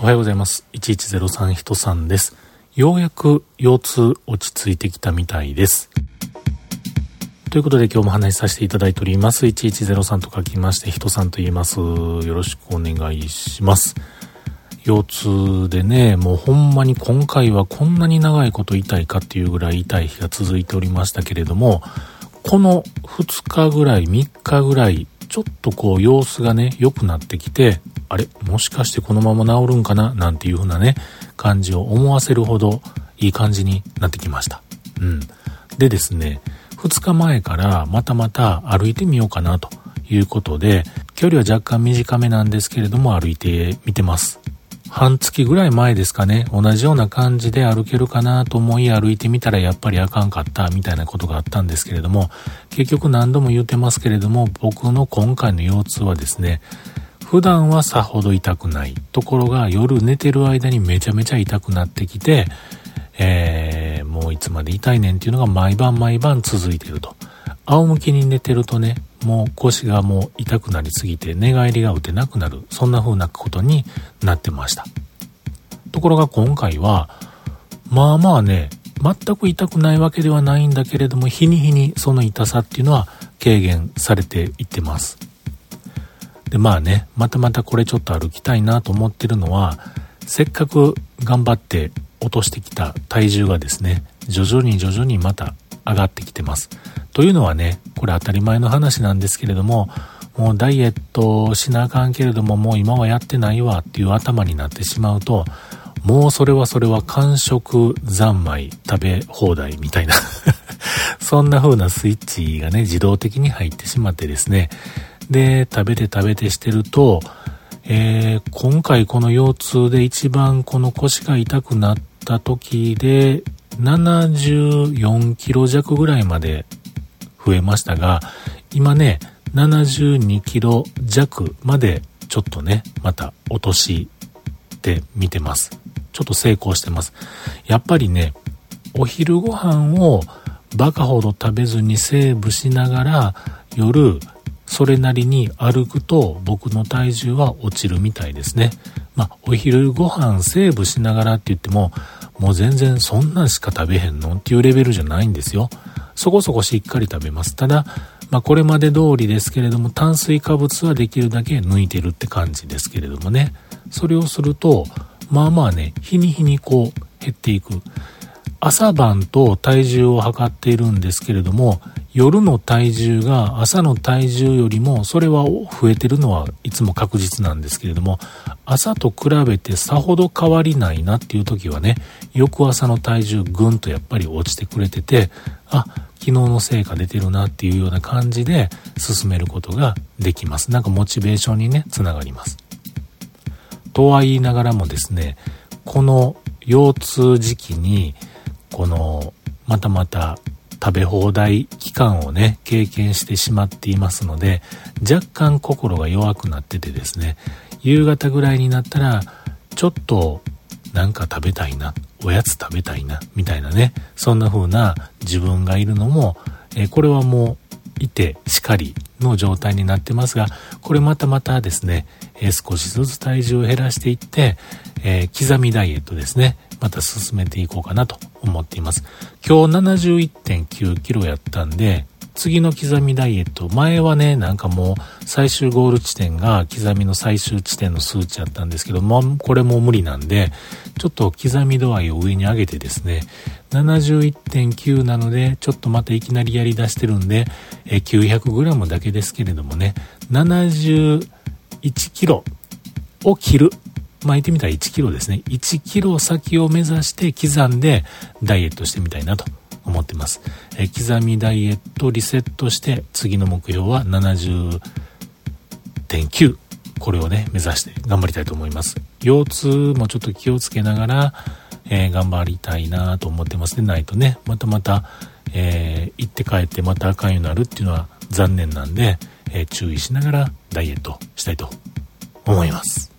おはようございます。1103人さんです。ようやく腰痛落ち着いてきたみたいです。ということで今日も話しさせていただいております。1103と書きまして人さんと言います。よろしくお願いします。腰痛でね、もうほんまに今回はこんなに長いこと痛いかっていうぐらい痛い日が続いておりましたけれども、この2日ぐらい、3日ぐらい、ちょっとこう様子がね、良くなってきて、あれもしかしてこのまま治るんかな？なんていう風なね、感じを思わせるほどいい感じになってきました。うん。でですね、2日前からまたまた歩いてみようかなということで、距離は若干短めなんですけれども歩いてみてます。半月ぐらい前ですかね、同じような感じで歩けるかなと思い歩いてみたらやっぱりあかんかったみたいなことがあったんですけれども、結局何度も言ってますけれども、僕の今回の腰痛はですね、普段はさほど痛くないところが夜寝てる間にめちゃめちゃ痛くなってきて、えー、もういつまで痛いねんっていうのが毎晩毎晩続いてると。仰向けに寝てるとね、もう腰がもう痛くなりすぎて寝返りが打てなくなる。そんな風なことになってました。ところが今回は、まあまあね、全く痛くないわけではないんだけれども、日に日にその痛さっていうのは軽減されていってます。で、まあね、またまたこれちょっと歩きたいなと思ってるのは、せっかく頑張って落としてきた体重がですね、徐々に徐々にまた上がってきてます。というのはね、これ当たり前の話なんですけれども、もうダイエットしなあかんけれども、もう今はやってないわっていう頭になってしまうと、もうそれはそれは完食三昧食べ放題みたいな そんな風なスイッチがね、自動的に入ってしまってですね、で、食べて食べてしてると、えー、今回この腰痛で一番この腰が痛くなった時で、74キロ弱ぐらいまで増えましたが、今ね、72キロ弱までちょっとね、また落としてみてます。ちょっと成功してます。やっぱりね、お昼ご飯をバカほど食べずにセーブしながら夜それなりに歩くと僕の体重は落ちるみたいですね。まあ、お昼ご飯セーブしながらって言っても、もう全然そんなんしか食べへんの？っていうレベルじゃないんですよ。そこそこしっかり食べます。ただ、まあ、これまで通りですけれども、炭水化物はできるだけ抜いてるって感じですけれどもね。それをすると、まあまあね、日に日にこう減っていく。朝晩と体重を測っているんですけれども、夜の体重が朝の体重よりも、それは増えてるのはいつも確実なんですけれども、朝と比べてさほど変わりないなっていう時はね、翌朝の体重ぐんとやっぱり落ちてくれてて、あ、昨日の成果出てるなっていうような感じで進めることができます。なんかモチベーションにね、つながります。とは言いながらもですね、この腰痛時期に、この、またまた食べ放題期間をね、経験してしまっていますので、若干心が弱くなっててですね、夕方ぐらいになったら、ちょっとなんか食べたいな、おやつ食べたいな、みたいなね、そんな風な自分がいるのも、えこれはもういてしかりの状態になってますが、これまたまたですね、え少しずつ体重を減らしていって、えー、刻みダイエットですね。また進めていこうかなと思っています。今日71.9キロやったんで、次の刻みダイエット、前はね、なんかもう最終ゴール地点が刻みの最終地点の数値やったんですけども、これも無理なんで、ちょっと刻み度合いを上に上げてですね、71.9なので、ちょっとまたいきなりやり出してるんで、900g だけですけれどもね、71キロを切る巻いてみたら1キロですね。1キロ先を目指して刻んでダイエットしてみたいなと思ってます。え刻みダイエットリセットして次の目標は70.9。これをね、目指して頑張りたいと思います。腰痛もちょっと気をつけながら、えー、頑張りたいなと思ってますでないとね、またまた、えー、行って帰ってまたあかんようになるっていうのは残念なんで、えー、注意しながらダイエットしたいと思います。